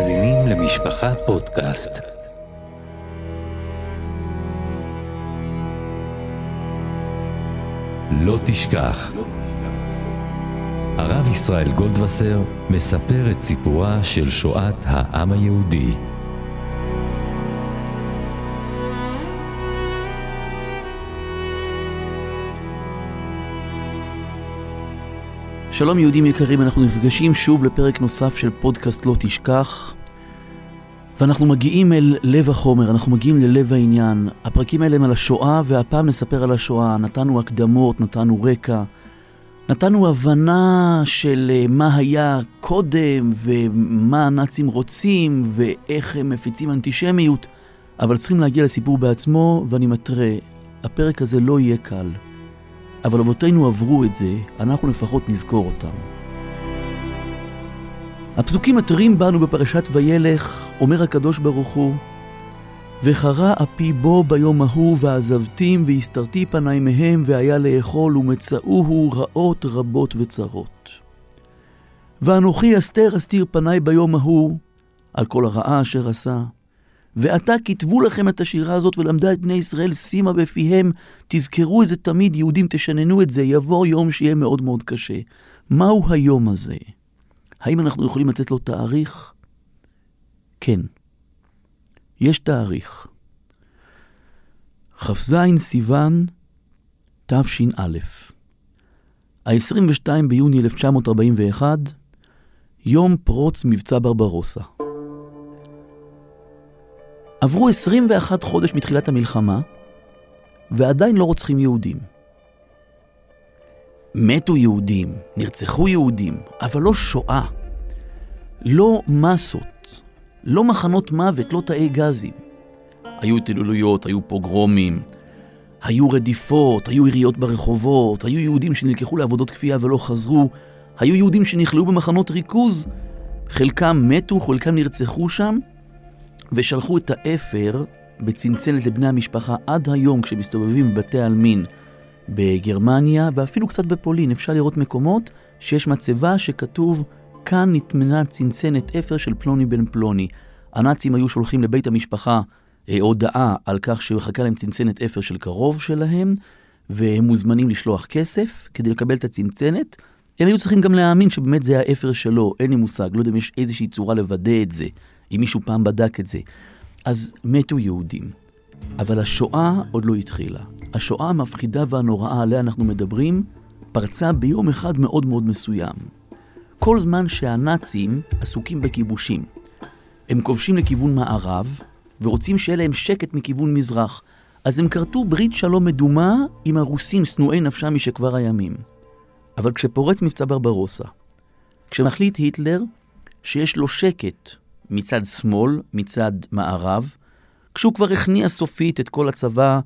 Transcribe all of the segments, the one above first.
מאזינים למשפחה פודקאסט. לא תשכח. הרב ישראל גולדווסר מספר את סיפורה של שואת העם היהודי. שלום יהודים יקרים, אנחנו נפגשים שוב לפרק נוסף של פודקאסט לא תשכח. ואנחנו מגיעים אל לב החומר, אנחנו מגיעים ללב העניין. הפרקים האלה הם על השואה, והפעם נספר על השואה. נתנו הקדמות, נתנו רקע, נתנו הבנה של אה, מה היה קודם, ומה הנאצים רוצים, ואיך הם מפיצים אנטישמיות, אבל צריכים להגיע לסיפור בעצמו, ואני מתרה, הפרק הזה לא יהיה קל. אבל אבותינו עברו את זה, אנחנו לפחות נזכור אותם. הפסוקים מתרים בנו בפרשת וילך, אומר הקדוש ברוך הוא, וחרה אפי בו ביום ההוא, ועזבתים, והסתרתי פניי מהם, והיה לאכול, ומצאוהו רעות רבות וצרות. ואנוכי אסתר אסתיר פניי ביום ההוא, על כל הרעה אשר עשה. ועתה כתבו לכם את השירה הזאת ולמדה את בני ישראל שימה בפיהם. תזכרו את זה תמיד, יהודים, תשננו את זה, יבוא יום שיהיה מאוד מאוד קשה. מהו היום הזה? האם אנחנו יכולים לתת לו תאריך? כן. יש תאריך. כ"ז סיוון תש"א, ה-22 ביוני 1941, יום פרוץ מבצע ברברוסה. עברו 21 חודש מתחילת המלחמה, ועדיין לא רוצחים יהודים. מתו יהודים, נרצחו יהודים, אבל לא שואה. לא מסות, לא מחנות מוות, לא תאי גזים. היו התעללויות, היו פוגרומים, היו רדיפות, היו יריות ברחובות, היו יהודים שנלקחו לעבודות כפייה ולא חזרו, היו יהודים שנכלאו במחנות ריכוז, חלקם מתו, חלקם נרצחו שם, ושלחו את האפר בצנצנת לבני המשפחה עד היום כשמסתובבים בבתי עלמין בגרמניה ואפילו קצת בפולין. אפשר לראות מקומות שיש מצבה שכתוב כאן נטמנה צנצנת אפר של פלוני בן פלוני. הנאצים היו שולחים לבית המשפחה אה, הודעה על כך שמחכה להם צנצנת אפר של קרוב שלהם והם מוזמנים לשלוח כסף כדי לקבל את הצנצנת. הם היו צריכים גם להאמין שבאמת זה האפר שלו, אין לי מושג, לא יודע אם יש איזושהי צורה לוודא את זה. אם מישהו פעם בדק את זה. אז מתו יהודים, אבל השואה עוד לא התחילה. השואה המפחידה והנוראה עליה אנחנו מדברים, פרצה ביום אחד מאוד מאוד מסוים. כל זמן שהנאצים עסוקים בכיבושים. הם כובשים לכיוון מערב, ורוצים שיהיה להם שקט מכיוון מזרח. אז הם כרתו ברית שלום מדומה עם הרוסים שנואי נפשם משכבר הימים. אבל כשפורץ מבצע ברברוסה, כשמחליט היטלר שיש לו שקט מצד שמאל, מצד מערב, כשהוא כבר הכניע סופית את כל הצבא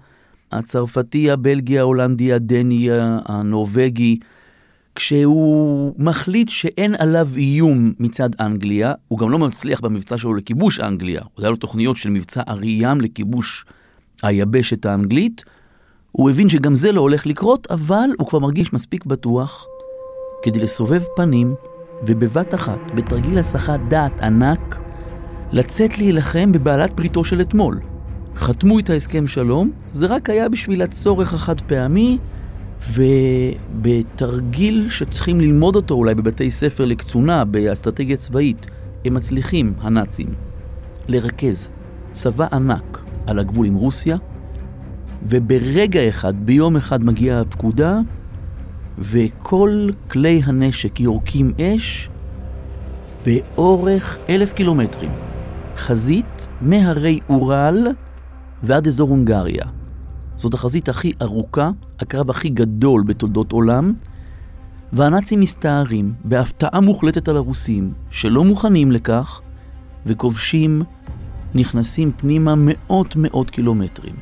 הצרפתי, הבלגי, ההולנדי, הדני, הנורבגי, כשהוא מחליט שאין עליו איום מצד אנגליה, הוא גם לא מצליח במבצע שלו לכיבוש אנגליה, עוד היה לו תוכניות של מבצע ארי ים לכיבוש היבשת האנגלית, הוא הבין שגם זה לא הולך לקרות, אבל הוא כבר מרגיש מספיק בטוח כדי לסובב פנים, ובבת אחת, בתרגיל הסחת דעת ענק, לצאת להילחם בבעלת בריתו של אתמול. חתמו את ההסכם שלום, זה רק היה בשביל הצורך החד פעמי, ובתרגיל שצריכים ללמוד אותו אולי בבתי ספר לקצונה, באסטרטגיה צבאית, הם מצליחים, הנאצים, לרכז צבא ענק על הגבול עם רוסיה, וברגע אחד, ביום אחד מגיעה הפקודה, וכל כלי הנשק יורקים אש באורך אלף קילומטרים. חזית מהרי אורל ועד אזור הונגריה. זאת החזית הכי ארוכה, הקרב הכי גדול בתולדות עולם, והנאצים מסתערים בהפתעה מוחלטת על הרוסים, שלא מוכנים לכך, וכובשים נכנסים פנימה מאות מאות קילומטרים.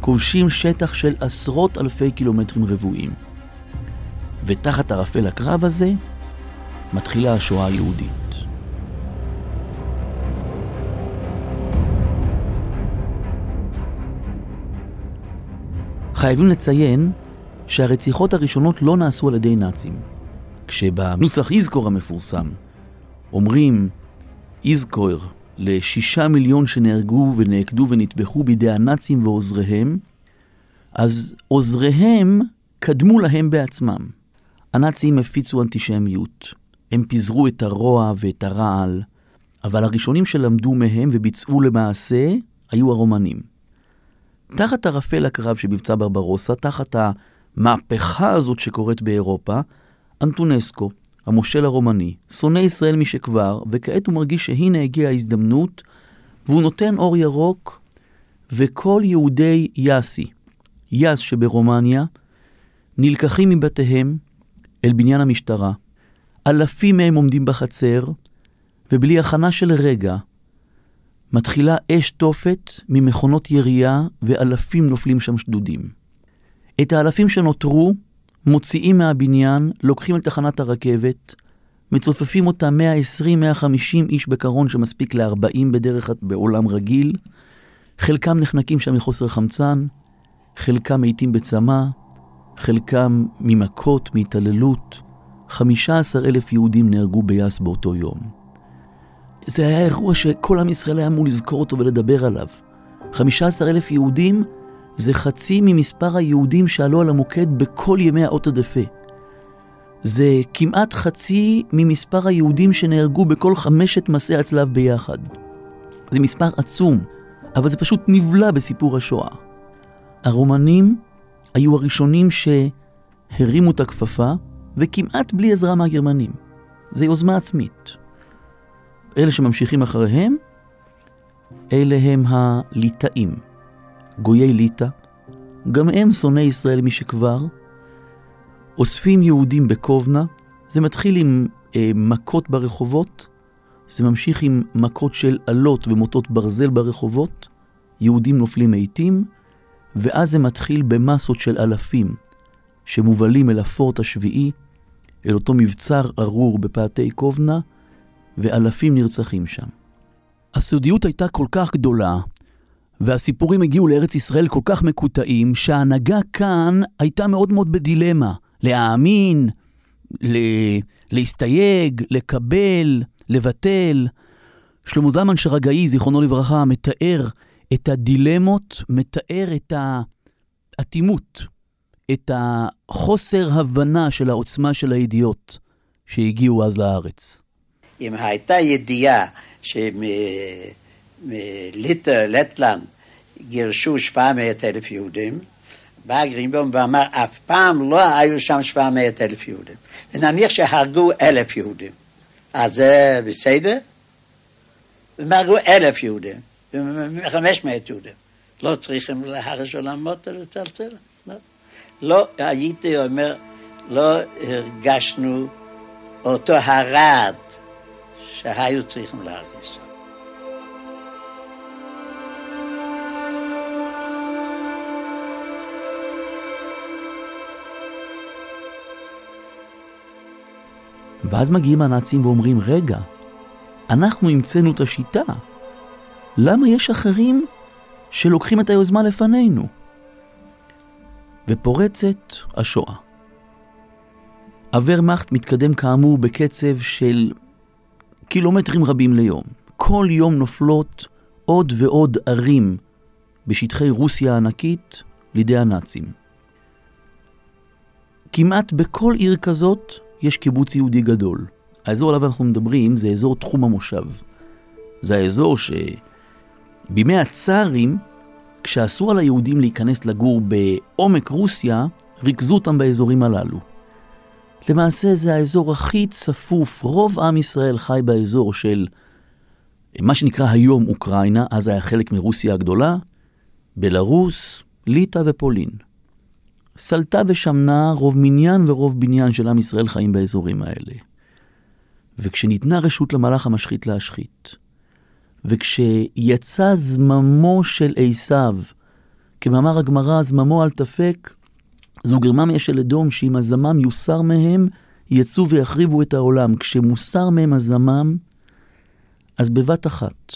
כובשים שטח של עשרות אלפי קילומטרים רבועים. ותחת ערפל הקרב הזה מתחילה השואה היהודית. חייבים לציין שהרציחות הראשונות לא נעשו על ידי נאצים. כשבנוסח יזכור המפורסם אומרים איזקויר לשישה מיליון שנהרגו ונעקדו ונטבחו בידי הנאצים ועוזריהם, אז עוזריהם קדמו להם בעצמם. הנאצים הפיצו אנטישמיות, הם פיזרו את הרוע ואת הרעל, אבל הראשונים שלמדו מהם וביצעו למעשה היו הרומנים. תחת ערפל הקרב של מבצע ברברוסה, תחת המהפכה הזאת שקורית באירופה, אנטונסקו, המושל הרומני, שונא ישראל משכבר, וכעת הוא מרגיש שהנה הגיעה ההזדמנות, והוא נותן אור ירוק, וכל יהודי יאסי, יאס שברומניה, נלקחים מבתיהם אל בניין המשטרה. אלפים מהם עומדים בחצר, ובלי הכנה של רגע, מתחילה אש תופת ממכונות ירייה, ואלפים נופלים שם שדודים. את האלפים שנותרו מוציאים מהבניין, לוקחים לתחנת הרכבת, מצופפים אותה 120-150 איש בקרון שמספיק ל-40 בדרך בעולם רגיל. חלקם נחנקים שם מחוסר חמצן, חלקם מתים בצמא, חלקם ממכות, מהתעללות. 15 אלף יהודים נהרגו ביאס באותו יום. זה היה אירוע שכל עם ישראל היה אמור לזכור אותו ולדבר עליו. 15 אלף יהודים זה חצי ממספר היהודים שעלו על המוקד בכל ימי האות הדפה. זה כמעט חצי ממספר היהודים שנהרגו בכל חמשת מסעי הצלב ביחד. זה מספר עצום, אבל זה פשוט נבלע בסיפור השואה. הרומנים היו הראשונים שהרימו את הכפפה, וכמעט בלי עזרה מהגרמנים. זה יוזמה עצמית. אלה שממשיכים אחריהם, אלה הם הליטאים, גויי ליטא, גם הם שונאי ישראל משכבר, אוספים יהודים בקובנה, זה מתחיל עם אה, מכות ברחובות, זה ממשיך עם מכות של אלות ומוטות ברזל ברחובות, יהודים נופלים מתים, ואז זה מתחיל במסות של אלפים שמובלים אל הפורט השביעי, אל אותו מבצר ארור בפאתי קובנה, ואלפים נרצחים שם. הסודיות הייתה כל כך גדולה, והסיפורים הגיעו לארץ ישראל כל כך מקוטעים, שההנהגה כאן הייתה מאוד מאוד בדילמה. להאמין, ל- להסתייג, לקבל, לבטל. שלמה זלמן שרגאי, זיכרונו לברכה, מתאר את הדילמות, מתאר את האטימות, את החוסר הבנה של העוצמה של הידיעות שהגיעו אז לארץ. אם הייתה ידיעה שמליטר, לטלנד, גירשו 700 אלף יהודים, בא גרינבום ואמר, אף פעם לא היו שם 700 אלף יהודים. ונניח שהרגו אלף יהודים. אז זה בסדר? הם הרגו אלף יהודים, 500 יהודים. לא צריכים להרש עולמות ולצלצל. לא. לא הייתי אומר, לא הרגשנו אותו הרד שהיו צריכים להרגיש. ואז מגיעים הנאצים ואומרים, רגע, אנחנו המצאנו את השיטה. למה יש אחרים שלוקחים את היוזמה לפנינו? ופורצת השואה. הוורמאכט מתקדם כאמור בקצב של קילומטרים רבים ליום. כל יום נופלות עוד ועוד ערים בשטחי רוסיה הענקית לידי הנאצים. כמעט בכל עיר כזאת יש קיבוץ יהודי גדול. האזור עליו אנחנו מדברים זה אזור תחום המושב. זה האזור שבימי הצארים, כשאסור על היהודים להיכנס לגור בעומק רוסיה, ריכזו אותם באזורים הללו. למעשה זה האזור הכי צפוף, רוב עם ישראל חי באזור של מה שנקרא היום אוקראינה, אז היה חלק מרוסיה הגדולה, בלרוס, ליטא ופולין. סלטה ושמנה, רוב מניין ורוב בניין של עם ישראל חיים באזורים האלה. וכשניתנה רשות למלאך המשחית להשחית, וכשיצא זממו של עשיו, כמאמר הגמרא, זממו אל תפק, זו גרממיה של אדום שאם הזמם יוסר מהם, יצאו ויחריבו את העולם. כשמוסר מהם הזמם, אז בבת אחת,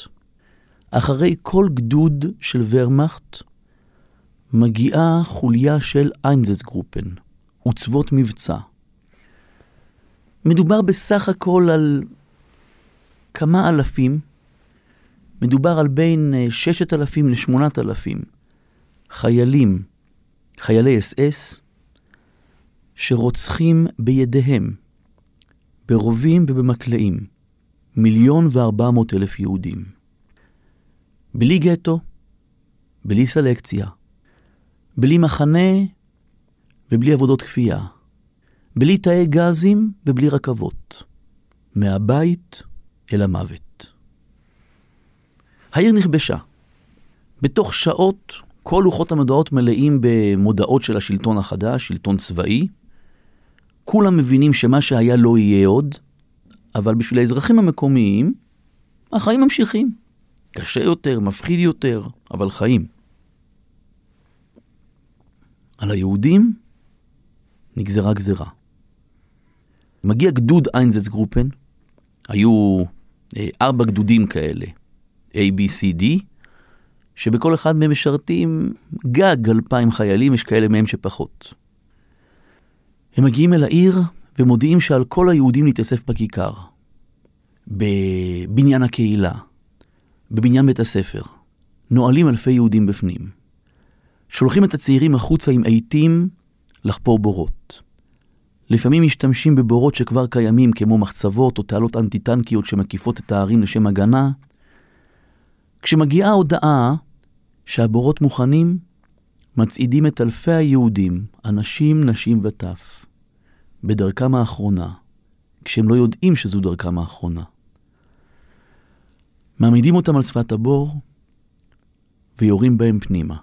אחרי כל גדוד של ורמאכט, מגיעה חוליה של איינזסגרופן, עוצבות מבצע. מדובר בסך הכל על כמה אלפים, מדובר על בין אה, ששת אלפים לשמונת אלפים חיילים, חיילי אס אס, שרוצחים בידיהם, ברובים ובמקלעים, מיליון וארבע מאות אלף יהודים. בלי גטו, בלי סלקציה, בלי מחנה ובלי עבודות כפייה, בלי תאי גזים ובלי רכבות, מהבית אל המוות. העיר נכבשה. בתוך שעות כל לוחות המודעות מלאים במודעות של השלטון החדש, שלטון צבאי. כולם מבינים שמה שהיה לא יהיה עוד, אבל בשביל האזרחים המקומיים, החיים ממשיכים. קשה יותר, מפחיד יותר, אבל חיים. על היהודים נגזרה גזרה. מגיע גדוד איינזץ גרופן, היו אה, ארבע גדודים כאלה, A, B, C, D, שבכל אחד מהם משרתים גג אלפיים חיילים, יש כאלה מהם שפחות. הם מגיעים אל העיר ומודיעים שעל כל היהודים להתאסף בכיכר, בבניין הקהילה, בבניין בית הספר. נועלים אלפי יהודים בפנים. שולחים את הצעירים החוצה עם עיתים לחפור בורות. לפעמים משתמשים בבורות שכבר קיימים, כמו מחצבות או תעלות אנטי-טנקיות שמקיפות את הערים לשם הגנה. כשמגיעה ההודעה שהבורות מוכנים, מצעידים את אלפי היהודים, אנשים, נשים וטף, בדרכם האחרונה, כשהם לא יודעים שזו דרכם האחרונה. מעמידים אותם על שפת הבור ויורים בהם פנימה.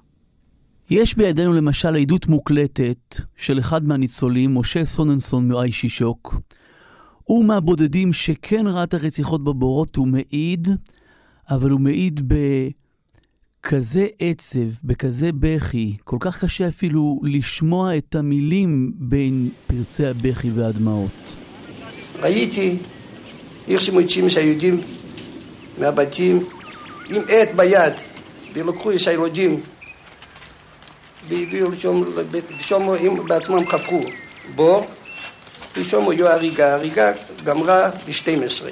יש בידינו למשל עדות מוקלטת של אחד מהניצולים, משה סוננסון מאי שישוק. הוא מהבודדים שכן ראה את הרציחות בבורות, הוא מעיד, אבל הוא מעיד בכזה עצב, בכזה בכי, כל כך קשה אפילו לשמוע את המילים בין פרצי הבכי והדמעות. ראיתי איך שמוצאים שהיהודים מהבתים עם עט ביד, ולקחו את הילדים והביאו לשם, ושם הם בעצמם חפרו בור, ושם היו הריגה, הריגה גמרה ב-12.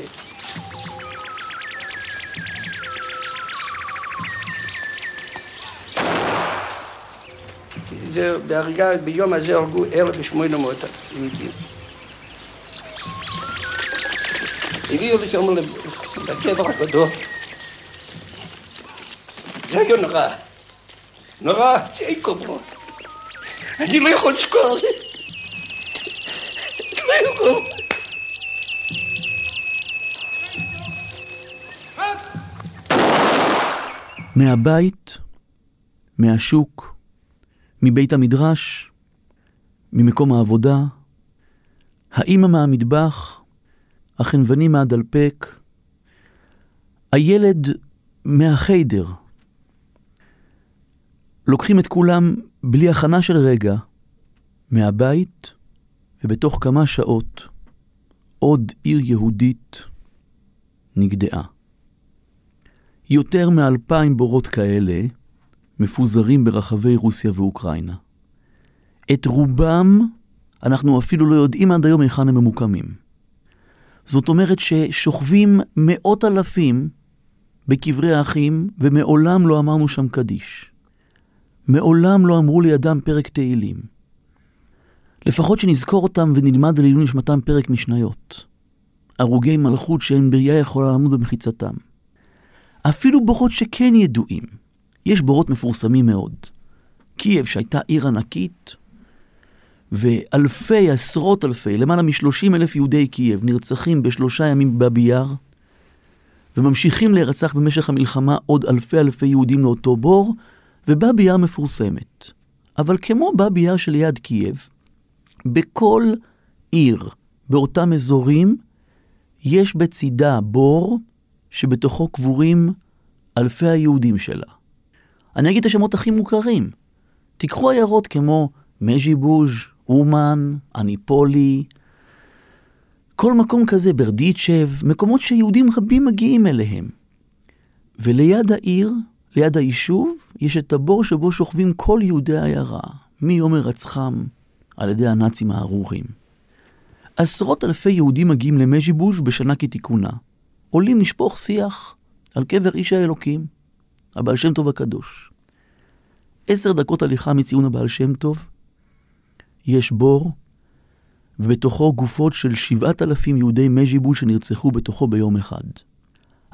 זה בהריגה, ביום הזה הרגו 1,800 יהודים. הביאו לשם לקבר הגדול. זה היה נורא. נורא, שאין כמוהו. אני לא יכול לשכוח את זה. לא יכול. מהבית, מהשוק, מבית המדרש, ממקום העבודה, האימא מהמטבח, החנווני מהדלפק, הילד מהחיידר. לוקחים את כולם בלי הכנה של רגע מהבית, ובתוך כמה שעות עוד עיר יהודית נגדעה. יותר מאלפיים בורות כאלה מפוזרים ברחבי רוסיה ואוקראינה. את רובם אנחנו אפילו לא יודעים עד היום היכן הם ממוקמים. זאת אומרת ששוכבים מאות אלפים בקברי האחים, ומעולם לא אמרנו שם קדיש. מעולם לא אמרו לידם פרק תהילים. לפחות שנזכור אותם ונלמד על עילוי נשמתם פרק משניות. הרוגי מלכות שאין בריאה יכולה לעמוד במחיצתם. אפילו בורות שכן ידועים. יש בורות מפורסמים מאוד. קייב, שהייתה עיר ענקית, ואלפי, עשרות אלפי, למעלה משלושים אלף יהודי קייב נרצחים בשלושה ימים בבאבי יאר, וממשיכים להירצח במשך המלחמה עוד אלפי אלפי יהודים לאותו בור, ובאבי יאר מפורסמת. אבל כמו באבי יאר שליד קייב, בכל עיר, באותם אזורים, יש בצידה בור שבתוכו קבורים אלפי היהודים שלה. אני אגיד את השמות הכי מוכרים. תיקחו עיירות כמו מז'יבוז', אומן, אניפולי, כל מקום כזה, ברדיצ'ב, מקומות שיהודים רבים מגיעים אליהם. וליד העיר, ליד היישוב, יש את הבור שבו שוכבים כל יהודי העיירה, מיום הרצחם על ידי הנאצים הארורים. עשרות אלפי יהודים מגיעים למז'יבוז' בשנה כתיקונה, עולים לשפוך שיח על קבר איש האלוקים, הבעל שם טוב הקדוש. עשר דקות הליכה מציון הבעל שם טוב, יש בור, ובתוכו גופות של שבעת אלפים יהודי מז'יבו שנרצחו בתוכו ביום אחד.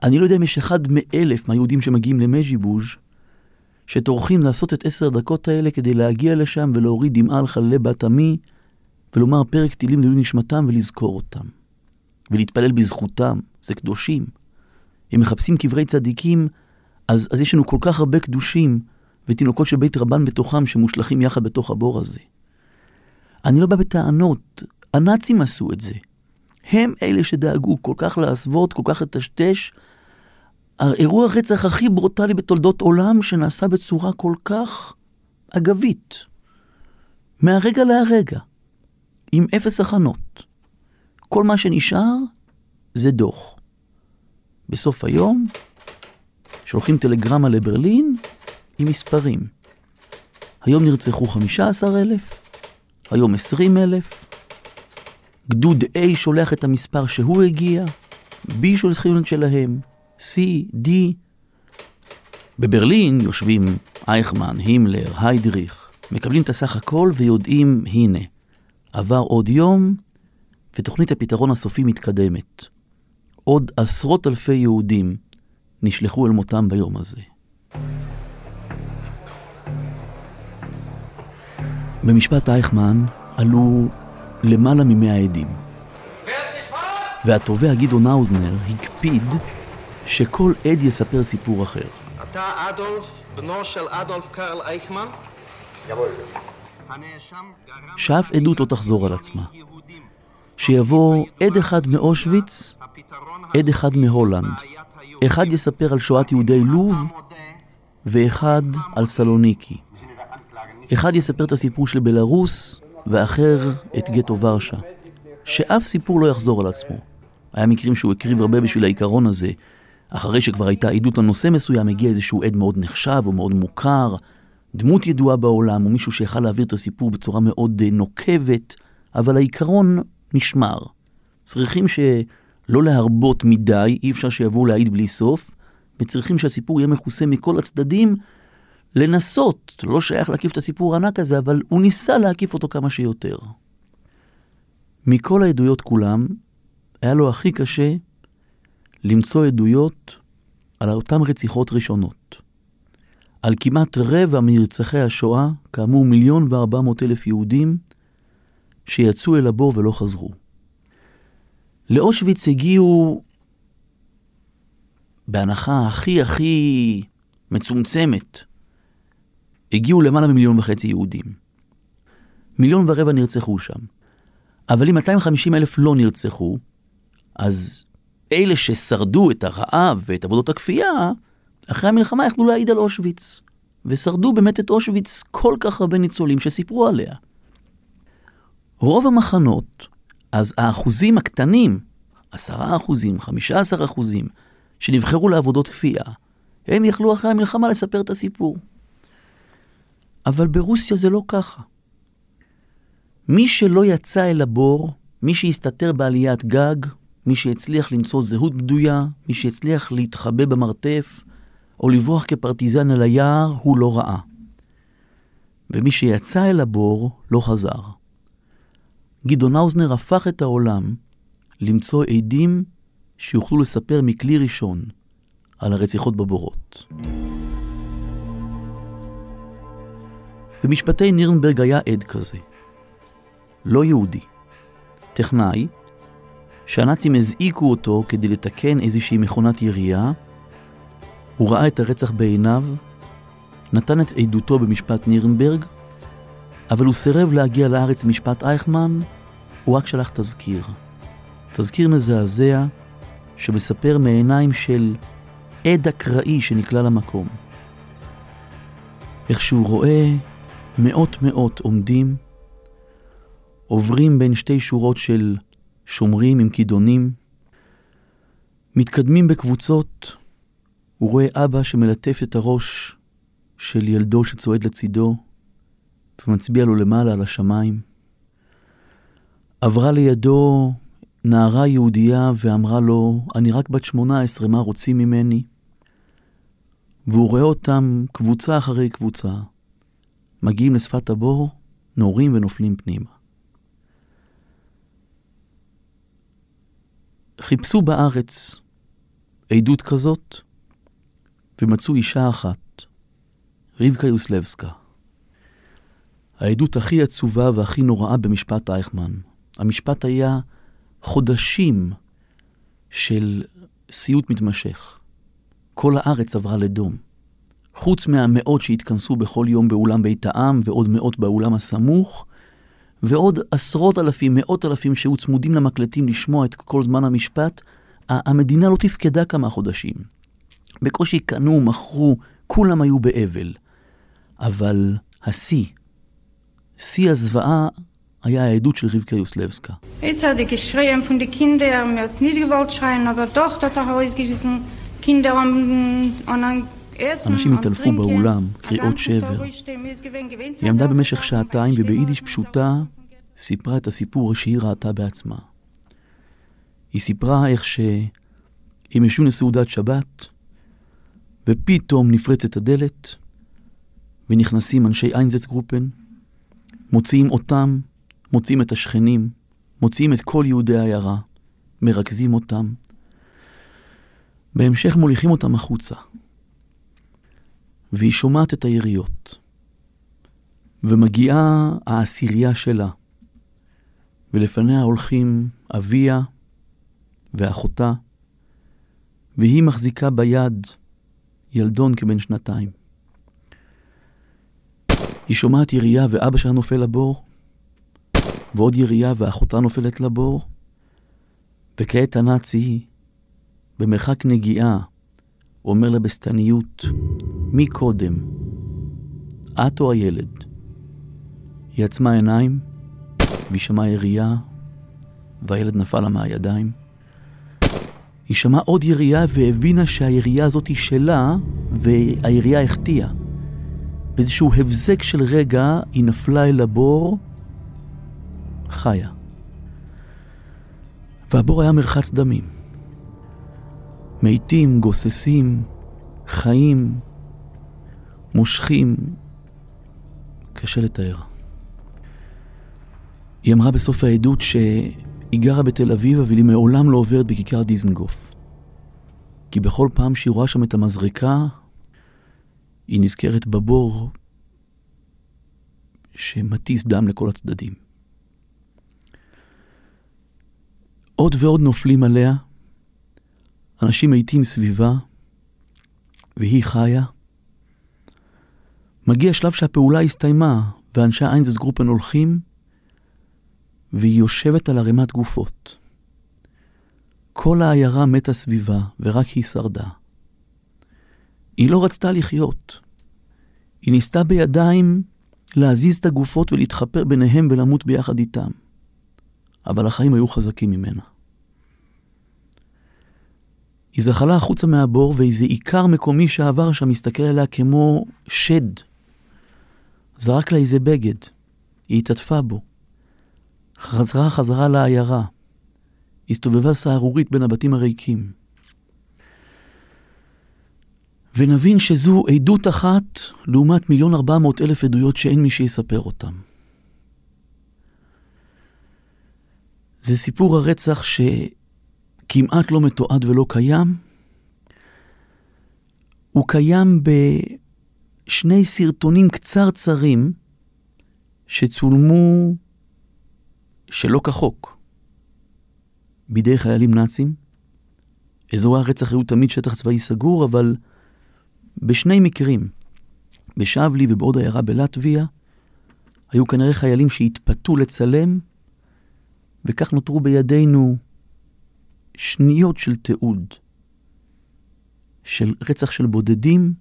אני לא יודע אם יש אחד מאלף מהיהודים שמגיעים למז'יבוז' שטורחים לעשות את עשר הדקות האלה כדי להגיע לשם ולהוריד דמעה על חללי בת עמי ולומר פרק תהילים לעילוי נשמתם ולזכור אותם. ולהתפלל בזכותם, זה קדושים. אם מחפשים קברי צדיקים, אז, אז יש לנו כל כך הרבה קדושים ותינוקות של בית רבן בתוכם שמושלכים יחד בתוך הבור הזה. אני לא בא בטענות, הנאצים עשו את זה. הם אלה שדאגו כל כך להסוות, כל כך לטשטש. האירוע הרצח הכי ברוטלי בתולדות עולם שנעשה בצורה כל כך אגבית. מהרגע להרגע, עם אפס הכנות. כל מה שנשאר זה דוח. בסוף היום שולחים טלגרמה לברלין עם מספרים. היום נרצחו 15,000, היום 20,000, גדוד A שולח את המספר שהוא הגיע, B שולחים את שלהם, C, D. בברלין יושבים אייכמן, הימלר, היידריך, מקבלים את הסך הכל ויודעים, הנה, עבר עוד יום, ותוכנית הפתרון הסופי מתקדמת. עוד עשרות אלפי יהודים נשלחו אל מותם ביום הזה. במשפט אייכמן עלו למעלה ממאה עדים. והתובע גדעון האוזנר הקפיד שכל עד יספר סיפור אחר. אתה אדולף, בנו של אדולף קרל אייכמן? שאף עדות לא תחזור על עצמה. שיבוא עד אחד מאושוויץ, עד אחד מהולנד. אחד יספר על שואת יהודי לוב ואחד על סלוניקי. אחד יספר את הסיפור של בלארוס ואחר את גטו ורשה. שאף סיפור לא יחזור על עצמו. היה מקרים שהוא הקריב הרבה בשביל העיקרון הזה. אחרי שכבר הייתה עדות על נושא מסוים, הגיע איזשהו עד מאוד נחשב או מאוד מוכר, דמות ידועה בעולם, או מישהו שיכל להעביר את הסיפור בצורה מאוד אה, נוקבת, אבל העיקרון נשמר. צריכים שלא להרבות מדי, אי אפשר שיבואו להעיד בלי סוף, וצריכים שהסיפור יהיה מכוסה מכל הצדדים, לנסות, לא שייך להקיף את הסיפור הענק הזה, אבל הוא ניסה להקיף אותו כמה שיותר. מכל העדויות כולם, היה לו הכי קשה למצוא עדויות על אותן רציחות ראשונות. על כמעט רבע מנרצחי השואה, כאמור מיליון וארבע מאות אלף יהודים, שיצאו אל הבור ולא חזרו. לאושוויץ הגיעו, בהנחה הכי הכי מצומצמת, הגיעו למעלה ממיליון וחצי יהודים. מיליון ורבע נרצחו שם. אבל אם 250 אלף לא נרצחו, אז אלה ששרדו את הרעב ואת עבודות הכפייה, אחרי המלחמה יכלו להעיד על אושוויץ. ושרדו באמת את אושוויץ כל כך הרבה ניצולים שסיפרו עליה. רוב המחנות, אז האחוזים הקטנים, עשרה אחוזים, חמישה עשר אחוזים, שנבחרו לעבודות כפייה, הם יכלו אחרי המלחמה לספר את הסיפור. אבל ברוסיה זה לא ככה. מי שלא יצא אל הבור, מי שהסתתר בעליית גג, מי שהצליח למצוא זהות בדויה, מי שהצליח להתחבא במרתף, או לברוח כפרטיזן אל היער, הוא לא ראה. ומי שיצא אל הבור, לא חזר. גדעון האוזנר הפך את העולם למצוא עדים שיוכלו לספר מכלי ראשון על הרציחות בבורות. במשפטי נירנברג היה עד כזה, לא יהודי, טכנאי, שהנאצים הזעיקו אותו כדי לתקן איזושהי מכונת ירייה, הוא ראה את הרצח בעיניו, נתן את עדותו במשפט נירנברג, אבל הוא סירב להגיע לארץ למשפט אייכמן, הוא רק שלח תזכיר. תזכיר מזעזע שמספר מעיניים של עד אקראי שנקלע למקום. איך שהוא רואה מאות מאות עומדים, עוברים בין שתי שורות של שומרים עם כידונים, מתקדמים בקבוצות, הוא רואה אבא שמלטף את הראש של ילדו שצועד לצידו, ומצביע לו למעלה על השמיים. עברה לידו נערה יהודייה ואמרה לו, אני רק בת שמונה עשרה, מה רוצים ממני? והוא רואה אותם קבוצה אחרי קבוצה, מגיעים לשפת הבור, נורים ונופלים פנימה. חיפשו בארץ עדות כזאת, ומצאו אישה אחת, רבקה יוסלבסקה. העדות הכי עצובה והכי נוראה במשפט אייכמן. המשפט היה חודשים של סיוט מתמשך. כל הארץ עברה לדום. חוץ מהמאות שהתכנסו בכל יום באולם בית העם, ועוד מאות באולם הסמוך, ועוד עשרות אלפים, מאות אלפים שהיו צמודים למקלטים לשמוע את כל זמן המשפט, המדינה לא תפקדה כמה חודשים. בקושי קנו, מכרו, כולם היו באבל. אבל השיא, שיא הזוועה, היה העדות של רבקה יוסלבסקה. Hat er er er אנשים התעלפו באולם, קריאות שבר. היא עמדה במשך שעתיים וביידיש פשוטה סיפרה את הסיפור שהיא ראתה בעצמה. היא סיפרה איך שהם יושבים לסעודת שבת, ופתאום נפרצת הדלת, ונכנסים אנשי איינזץ גרופן, מוציאים אותם, מוציאים את השכנים, מוציאים את כל יהודי העיירה, מרכזים אותם. בהמשך מוליכים אותם החוצה. והיא שומעת את היריות. ומגיעה העשירייה שלה, ולפניה הולכים אביה ואחותה, והיא מחזיקה ביד ילדון כבן שנתיים. היא שומעת ירייה ואבא שלה נופל לבור, ועוד ירייה ואחותה נופלת לבור, וכעת הנאצי, במרחק נגיעה, אומר לה בשטניות, מי קודם, את או הילד? היא עצמה עיניים, והיא שמעה ירייה, והילד נפל לה מהידיים. היא שמעה עוד ירייה והבינה שהירייה הזאת היא שלה, והירייה החטיאה. באיזשהו הבזק של רגע היא נפלה אל הבור, חיה. והבור היה מרחץ דמים. מתים, גוססים, חיים, מושכים, קשה לתאר. היא אמרה בסוף העדות שהיא גרה בתל אביב, אבל היא מעולם לא עוברת בכיכר דיזנגוף. כי בכל פעם שהיא רואה שם את המזרקה, היא נזכרת בבור שמטיס דם לכל הצדדים. עוד ועוד נופלים עליה, אנשים מתים סביבה, והיא חיה. מגיע שלב שהפעולה הסתיימה, ואנשי איינזס גרופן הולכים, והיא יושבת על ערימת גופות. כל העיירה מתה סביבה, ורק היא שרדה. היא לא רצתה לחיות. היא ניסתה בידיים להזיז את הגופות ולהתחפר ביניהם ולמות ביחד איתם. אבל החיים היו חזקים ממנה. היא זחלה החוצה מהבור ואיזה עיקר מקומי שעבר שם מסתכל עליה כמו שד. זרק לה איזה בגד. היא התעטפה בו. חזרה חזרה לעיירה. הסתובבה סהרורית בין הבתים הריקים. ונבין שזו עדות אחת לעומת מיליון ארבע מאות אלף עדויות שאין מי שיספר אותן. זה סיפור הרצח שכמעט לא מתועד ולא קיים. הוא קיים בשני סרטונים קצרצרים שצולמו שלא כחוק בידי חיילים נאצים. אזורי הרצח היו תמיד שטח צבאי סגור, אבל בשני מקרים, בשבלי ובעוד עיירה בלטביה, היו כנראה חיילים שהתפתו לצלם, וכך נותרו בידינו שניות של תיעוד של רצח של בודדים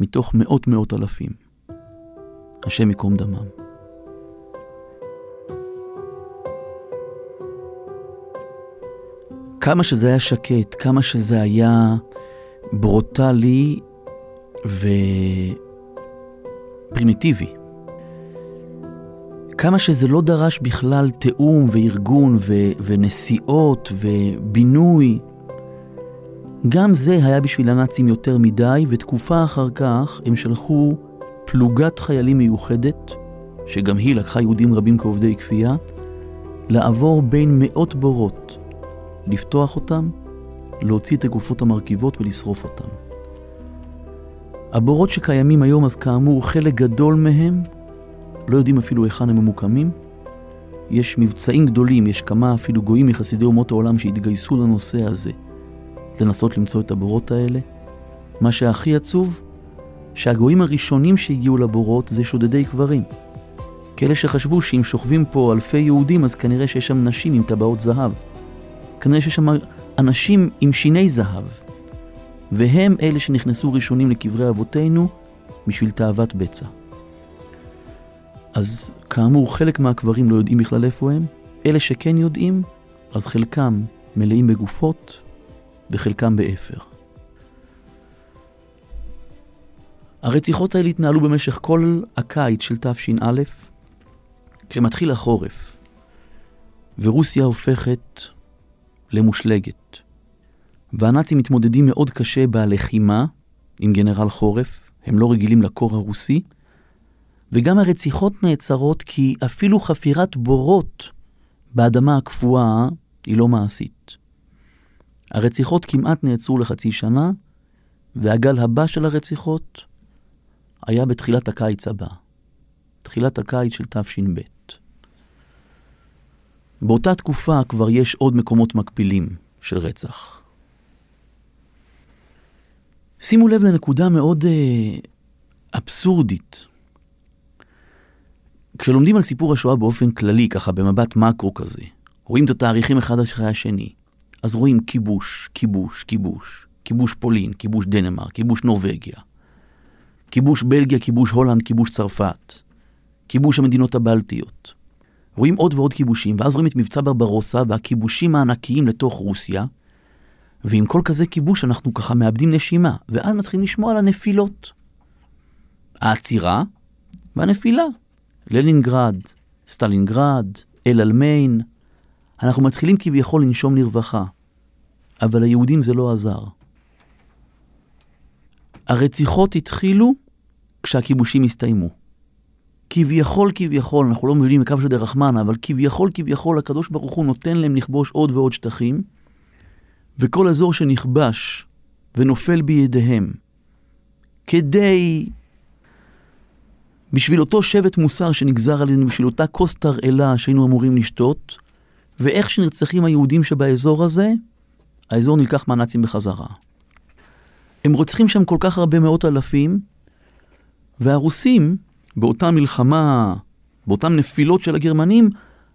מתוך מאות מאות אלפים. השם ייקום דמם. כמה שזה היה שקט, כמה שזה היה ברוטלי ופרימיטיבי. כמה שזה לא דרש בכלל תיאום וארגון ו- ונסיעות ובינוי, גם זה היה בשביל הנאצים יותר מדי, ותקופה אחר כך הם שלחו פלוגת חיילים מיוחדת, שגם היא לקחה יהודים רבים כעובדי כפייה, לעבור בין מאות בורות, לפתוח אותם, להוציא את הגופות המרכיבות ולשרוף אותם. הבורות שקיימים היום, אז כאמור, חלק גדול מהם לא יודעים אפילו היכן הם ממוקמים. יש מבצעים גדולים, יש כמה אפילו גויים מחסידי אומות העולם שהתגייסו לנושא הזה, לנסות למצוא את הבורות האלה. מה שהכי עצוב, שהגויים הראשונים שהגיעו לבורות זה שודדי קברים. כאלה שחשבו שאם שוכבים פה אלפי יהודים, אז כנראה שיש שם נשים עם טבעות זהב. כנראה שיש שם אנשים עם שיני זהב. והם אלה שנכנסו ראשונים לקברי אבותינו בשביל תאוות בצע. אז כאמור, חלק מהקברים לא יודעים בכלל איפה הם. אלה שכן יודעים, אז חלקם מלאים בגופות וחלקם באפר. הרציחות האלה התנהלו במשך כל הקיץ של תש"א, כשמתחיל החורף, ורוסיה הופכת למושלגת. והנאצים מתמודדים מאוד קשה בלחימה עם גנרל חורף, הם לא רגילים לקור הרוסי, וגם הרציחות נעצרות כי אפילו חפירת בורות באדמה הקפואה היא לא מעשית. הרציחות כמעט נעצרו לחצי שנה, והגל הבא של הרציחות היה בתחילת הקיץ הבא, תחילת הקיץ של תש"ב. באותה תקופה כבר יש עוד מקומות מקבילים של רצח. שימו לב לנקודה מאוד אה, אבסורדית. כשלומדים על סיפור השואה באופן כללי, ככה במבט מקרו כזה, רואים את התאריכים אחד אחרי השני, אז רואים כיבוש, כיבוש, כיבוש, כיבוש פולין, כיבוש דנמרק, כיבוש נורבגיה, כיבוש בלגיה, כיבוש הולנד, כיבוש צרפת, כיבוש המדינות הבלטיות. רואים עוד ועוד כיבושים, ואז רואים את מבצע ברברוסה והכיבושים הענקיים לתוך רוסיה, ועם כל כזה כיבוש אנחנו ככה מאבדים נשימה, ואז מתחילים לשמוע על הנפילות. העצירה והנפילה. לנינגרד, סטלינגרד, אל אלמיין. אנחנו מתחילים כביכול לנשום לרווחה, אבל ליהודים זה לא עזר. הרציחות התחילו כשהכיבושים הסתיימו. כביכול, כביכול, אנחנו לא מבינים מקו של דרחמנה, אבל כביכול, כביכול, הקדוש ברוך הוא נותן להם לכבוש עוד ועוד שטחים, וכל אזור שנכבש ונופל בידיהם, כדי, בשביל אותו שבט מוסר שנגזר עלינו, בשביל אותה כוס תרעלה שהיינו אמורים לשתות, ואיך שנרצחים היהודים שבאזור הזה, האזור נלקח מהנאצים בחזרה. הם רוצחים שם כל כך הרבה מאות אלפים, והרוסים, באותה מלחמה, באותן נפילות של הגרמנים,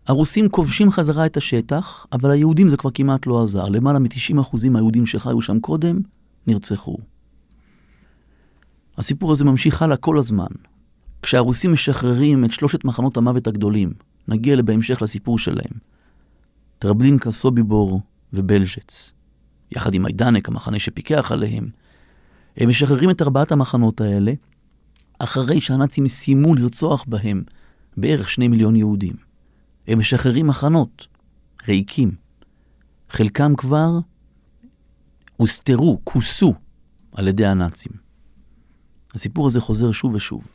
הרוסים כובשים חזרה את השטח, אבל היהודים זה כבר כמעט לא עזר. למעלה מ-90% מהיהודים שחיו שם קודם, נרצחו. הסיפור הזה ממשיך הלאה כל הזמן. כשהרוסים משחררים את שלושת מחנות המוות הגדולים, נגיע בהמשך לסיפור שלהם, טרבלינקה, סוביבור ובלז'ץ, יחד עם מיידנק, המחנה שפיקח עליהם, הם משחררים את ארבעת המחנות האלה, אחרי שהנאצים סיימו לרצוח בהם בערך שני מיליון יהודים. הם משחררים מחנות ריקים. חלקם כבר הוסתרו, כוסו על ידי הנאצים. הסיפור הזה חוזר שוב ושוב.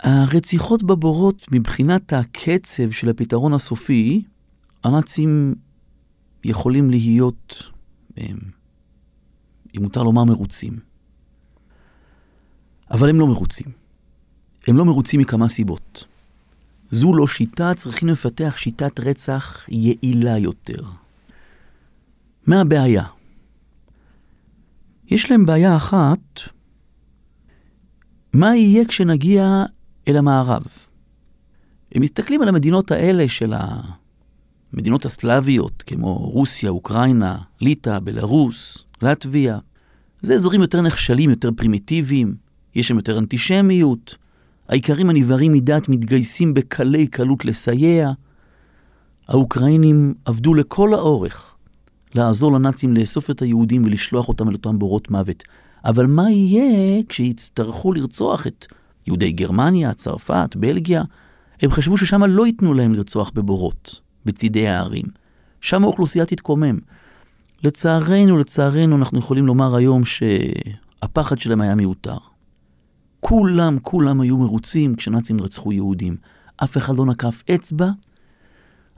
הרציחות בבורות, מבחינת הקצב של הפתרון הסופי, הנאצים יכולים להיות, אם מותר לומר, מרוצים. אבל הם לא מרוצים. הם לא מרוצים מכמה סיבות. זו לא שיטה, צריכים לפתח שיטת רצח יעילה יותר. מה הבעיה? יש להם בעיה אחת, מה יהיה כשנגיע אל המערב? הם מסתכלים על המדינות האלה של המדינות הסלאביות, כמו רוסיה, אוקראינה, ליטא, בלרוס, לטביה. זה אזורים יותר נחשלים, יותר פרימיטיביים, יש שם יותר אנטישמיות, האיכרים הנבערים מדעת מתגייסים בקלי קלות לסייע. האוקראינים עבדו לכל האורך לעזור לנאצים לאסוף את היהודים ולשלוח אותם אל אותם בורות מוות. אבל מה יהיה כשיצטרכו לרצוח את יהודי גרמניה, צרפת, בלגיה, הם חשבו ששם לא ייתנו להם לרצוח בבורות, בצידי הערים. שם האוכלוסייה תתקומם. לצערנו, לצערנו, אנחנו יכולים לומר היום שהפחד שלהם היה מיותר. כולם, כולם היו מרוצים כשנאצים רצחו יהודים. אף אחד לא נקף אצבע.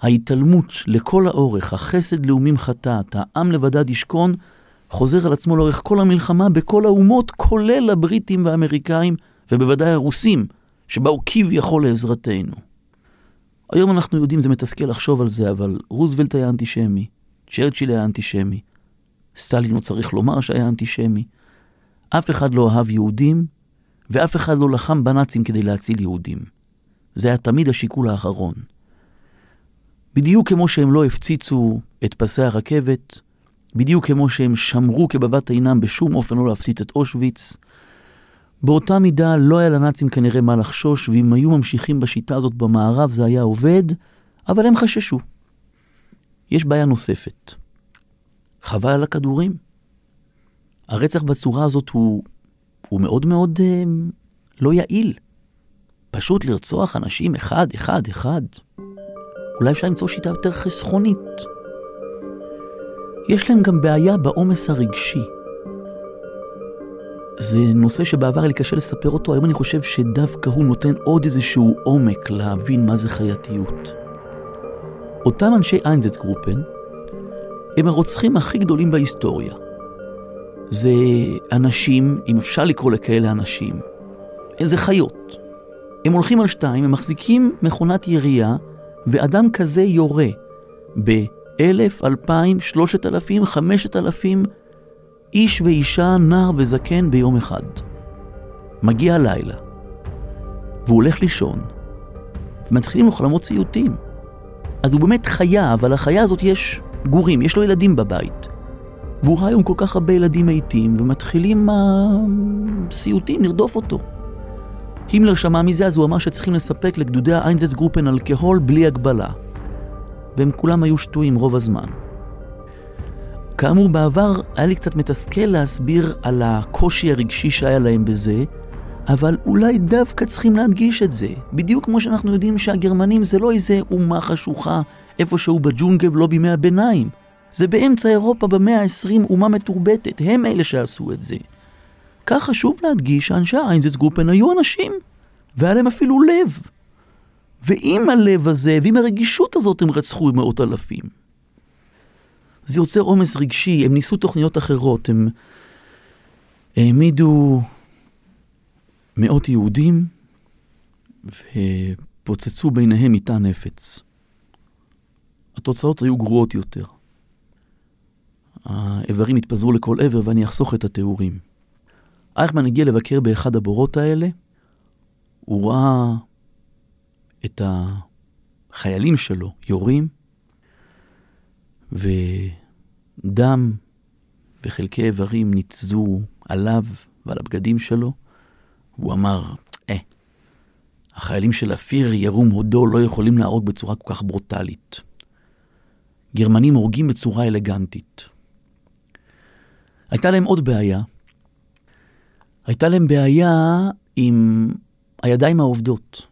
ההתעלמות לכל האורך, החסד לאומים חטאת, העם לבדד ישכון, חוזר על עצמו לאורך כל המלחמה בכל האומות, כולל הבריטים והאמריקאים, ובוודאי הרוסים, שבאו כביכול לעזרתנו. היום אנחנו יודעים, זה מתסכל לחשוב על זה, אבל רוזוולט היה אנטישמי, צ'רצ'יל היה אנטישמי, סטלין לא צריך לומר שהיה אנטישמי. אף אחד לא אהב יהודים, ואף אחד לא לחם בנאצים כדי להציל יהודים. זה היה תמיד השיקול האחרון. בדיוק כמו שהם לא הפציצו את פסי הרכבת, בדיוק כמו שהם שמרו כבבת עינם בשום אופן לא להפציץ את אושוויץ, באותה מידה לא היה לנאצים כנראה מה לחשוש, ואם היו ממשיכים בשיטה הזאת במערב זה היה עובד, אבל הם חששו. יש בעיה נוספת. חבל על הכדורים. הרצח בצורה הזאת הוא, הוא מאוד מאוד אה, לא יעיל. פשוט לרצוח אנשים אחד, אחד, אחד. אולי אפשר למצוא שיטה יותר חסכונית. יש להם גם בעיה בעומס הרגשי. זה נושא שבעבר היה לי קשה לספר אותו, היום אני חושב שדווקא הוא נותן עוד איזשהו עומק להבין מה זה חייתיות. אותם אנשי איינזץ גרופן הם הרוצחים הכי גדולים בהיסטוריה. זה אנשים, אם אפשר לקרוא לכאלה אנשים, איזה חיות. הם הולכים על שתיים, הם מחזיקים מכונת ירייה, ואדם כזה יורה באלף, אלפיים, שלושת אלפים, חמשת אלפים איש ואישה, נער וזקן ביום אחד. מגיע הלילה, והוא הולך לישון, ומתחילים לו חלומות סיוטים. אז הוא באמת חיה, אבל לחיה הזאת יש גורים, יש לו ילדים בבית. והוא ראה היום כל כך הרבה ילדים מתים, ומתחילים הסיוטים לרדוף אותו. הימלר שמע מזה, אז הוא אמר שצריכים לספק לגדודי האיינזס גרופן אלכוהול בלי הגבלה. והם כולם היו שטויים רוב הזמן. כאמור, בעבר היה לי קצת מתסכל להסביר על הקושי הרגשי שהיה להם בזה, אבל אולי דווקא צריכים להדגיש את זה. בדיוק כמו שאנחנו יודעים שהגרמנים זה לא איזה אומה חשוכה איפשהו בג'ונגל ולא בימי הביניים. זה באמצע אירופה במאה ה-20 אומה מתורבתת, הם אלה שעשו את זה. כך חשוב להדגיש שאנשי האיינזס גרופן היו אנשים, והיה להם אפילו לב. ועם הלב הזה ועם הרגישות הזאת הם רצחו מאות אלפים. זה יוצר עומס רגשי, הם ניסו תוכניות אחרות, הם העמידו מאות יהודים ופוצצו ביניהם מטען נפץ. התוצאות היו גרועות יותר. האיברים התפזרו לכל עבר ואני אחסוך את התיאורים. אייכמן הגיע לבקר באחד הבורות האלה, הוא ראה את החיילים שלו יורים, ודם וחלקי איברים ניתזו עליו ועל הבגדים שלו. הוא אמר, אה, החיילים של אפיר ירום הודו לא יכולים להרוג בצורה כל כך ברוטלית. גרמנים הורגים בצורה אלגנטית. הייתה להם עוד בעיה. הייתה להם בעיה עם הידיים העובדות.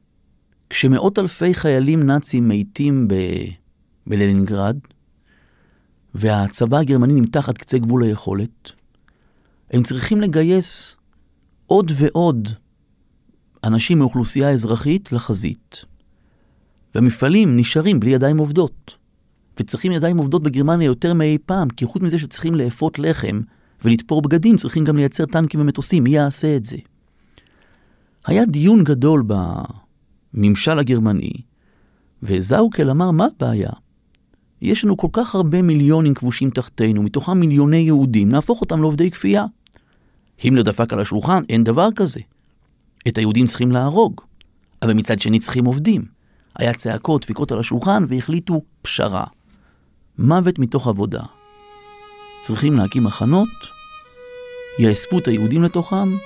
כשמאות אלפי חיילים נאצים מתים ב... בלנינגרד, והצבא הגרמני נמתח עד קצה גבול היכולת, הם צריכים לגייס עוד ועוד אנשים מאוכלוסייה אזרחית לחזית. והמפעלים נשארים בלי ידיים עובדות. וצריכים ידיים עובדות בגרמניה יותר מאי פעם, כי חוץ מזה שצריכים לאפות לחם ולתפור בגדים, צריכים גם לייצר טנקים ומטוסים, מי יעשה את זה? היה דיון גדול בממשל הגרמני, וזאוקל אמר, מה הבעיה? יש לנו כל כך הרבה מיליונים כבושים תחתינו, מתוכם מיליוני יהודים, נהפוך אותם לעובדי כפייה. הימלר דפק על השולחן, אין דבר כזה. את היהודים צריכים להרוג, אבל מצד שני צריכים עובדים. היה צעקות, דפיקות על השולחן, והחליטו פשרה. מוות מתוך עבודה. צריכים להקים מחנות, יאספו את היהודים לתוכם,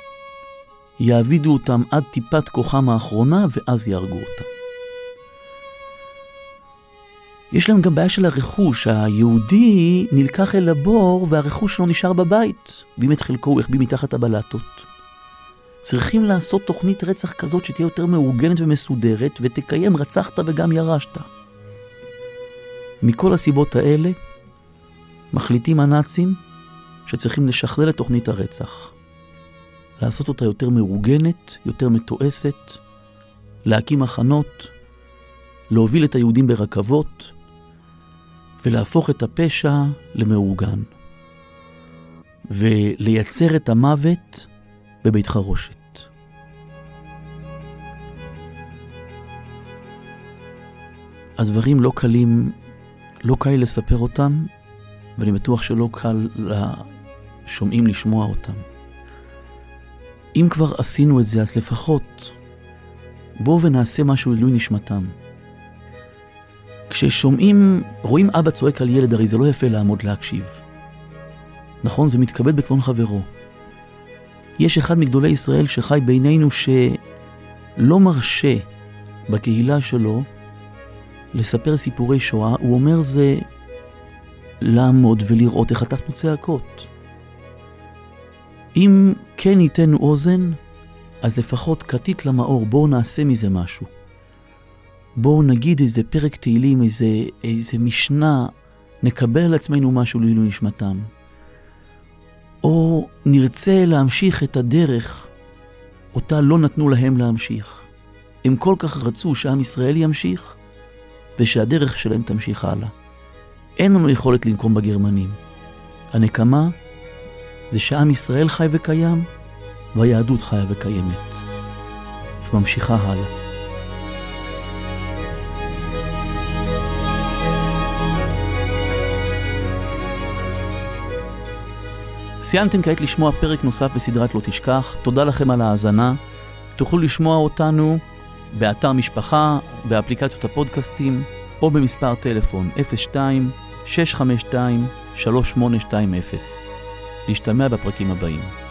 יעבידו אותם עד טיפת כוחם האחרונה, ואז יהרגו אותם. יש להם גם בעיה של הרכוש, היהודי נלקח אל הבור והרכוש שלו נשאר בבית, ואם את חלקו הוא החביא מתחת הבלטות. צריכים לעשות תוכנית רצח כזאת שתהיה יותר מאורגנת ומסודרת, ותקיים רצחת וגם ירשת. מכל הסיבות האלה, מחליטים הנאצים שצריכים לשכלל את תוכנית הרצח. לעשות אותה יותר מאורגנת, יותר מתועסת, להקים מחנות, להוביל את היהודים ברכבות ולהפוך את הפשע למאורגן. ולייצר את המוות בבית חרושת. הדברים לא קלים, לא קל לספר אותם, ואני בטוח שלא קל לשומעים לשמוע אותם. אם כבר עשינו את זה, אז לפחות בואו ונעשה משהו לעילוי נשמתם. כששומעים, רואים אבא צועק על ילד, הרי זה לא יפה לעמוד להקשיב. נכון? זה מתכבד בקלון חברו. יש אחד מגדולי ישראל שחי בינינו שלא מרשה בקהילה שלו לספר סיפורי שואה, הוא אומר זה לעמוד ולראות איך חטפנו צעקות. אם כן ייתן אוזן, אז לפחות כתית למאור, בואו נעשה מזה משהו. בואו נגיד איזה פרק תהילים, איזה, איזה משנה, נקבל על עצמנו משהו לעילוי נשמתם. או נרצה להמשיך את הדרך אותה לא נתנו להם להמשיך. הם כל כך רצו שעם ישראל ימשיך, ושהדרך שלהם תמשיך הלאה. אין לנו יכולת לנקום בגרמנים. הנקמה זה שעם ישראל חי וקיים, והיהדות חיה וקיימת, וממשיכה הלאה. סיימתם כעת לשמוע פרק נוסף בסדרת לא תשכח, תודה לכם על ההאזנה. תוכלו לשמוע אותנו באתר משפחה, באפליקציות הפודקאסטים, או במספר טלפון 02-652-3820. להשתמע בפרקים הבאים.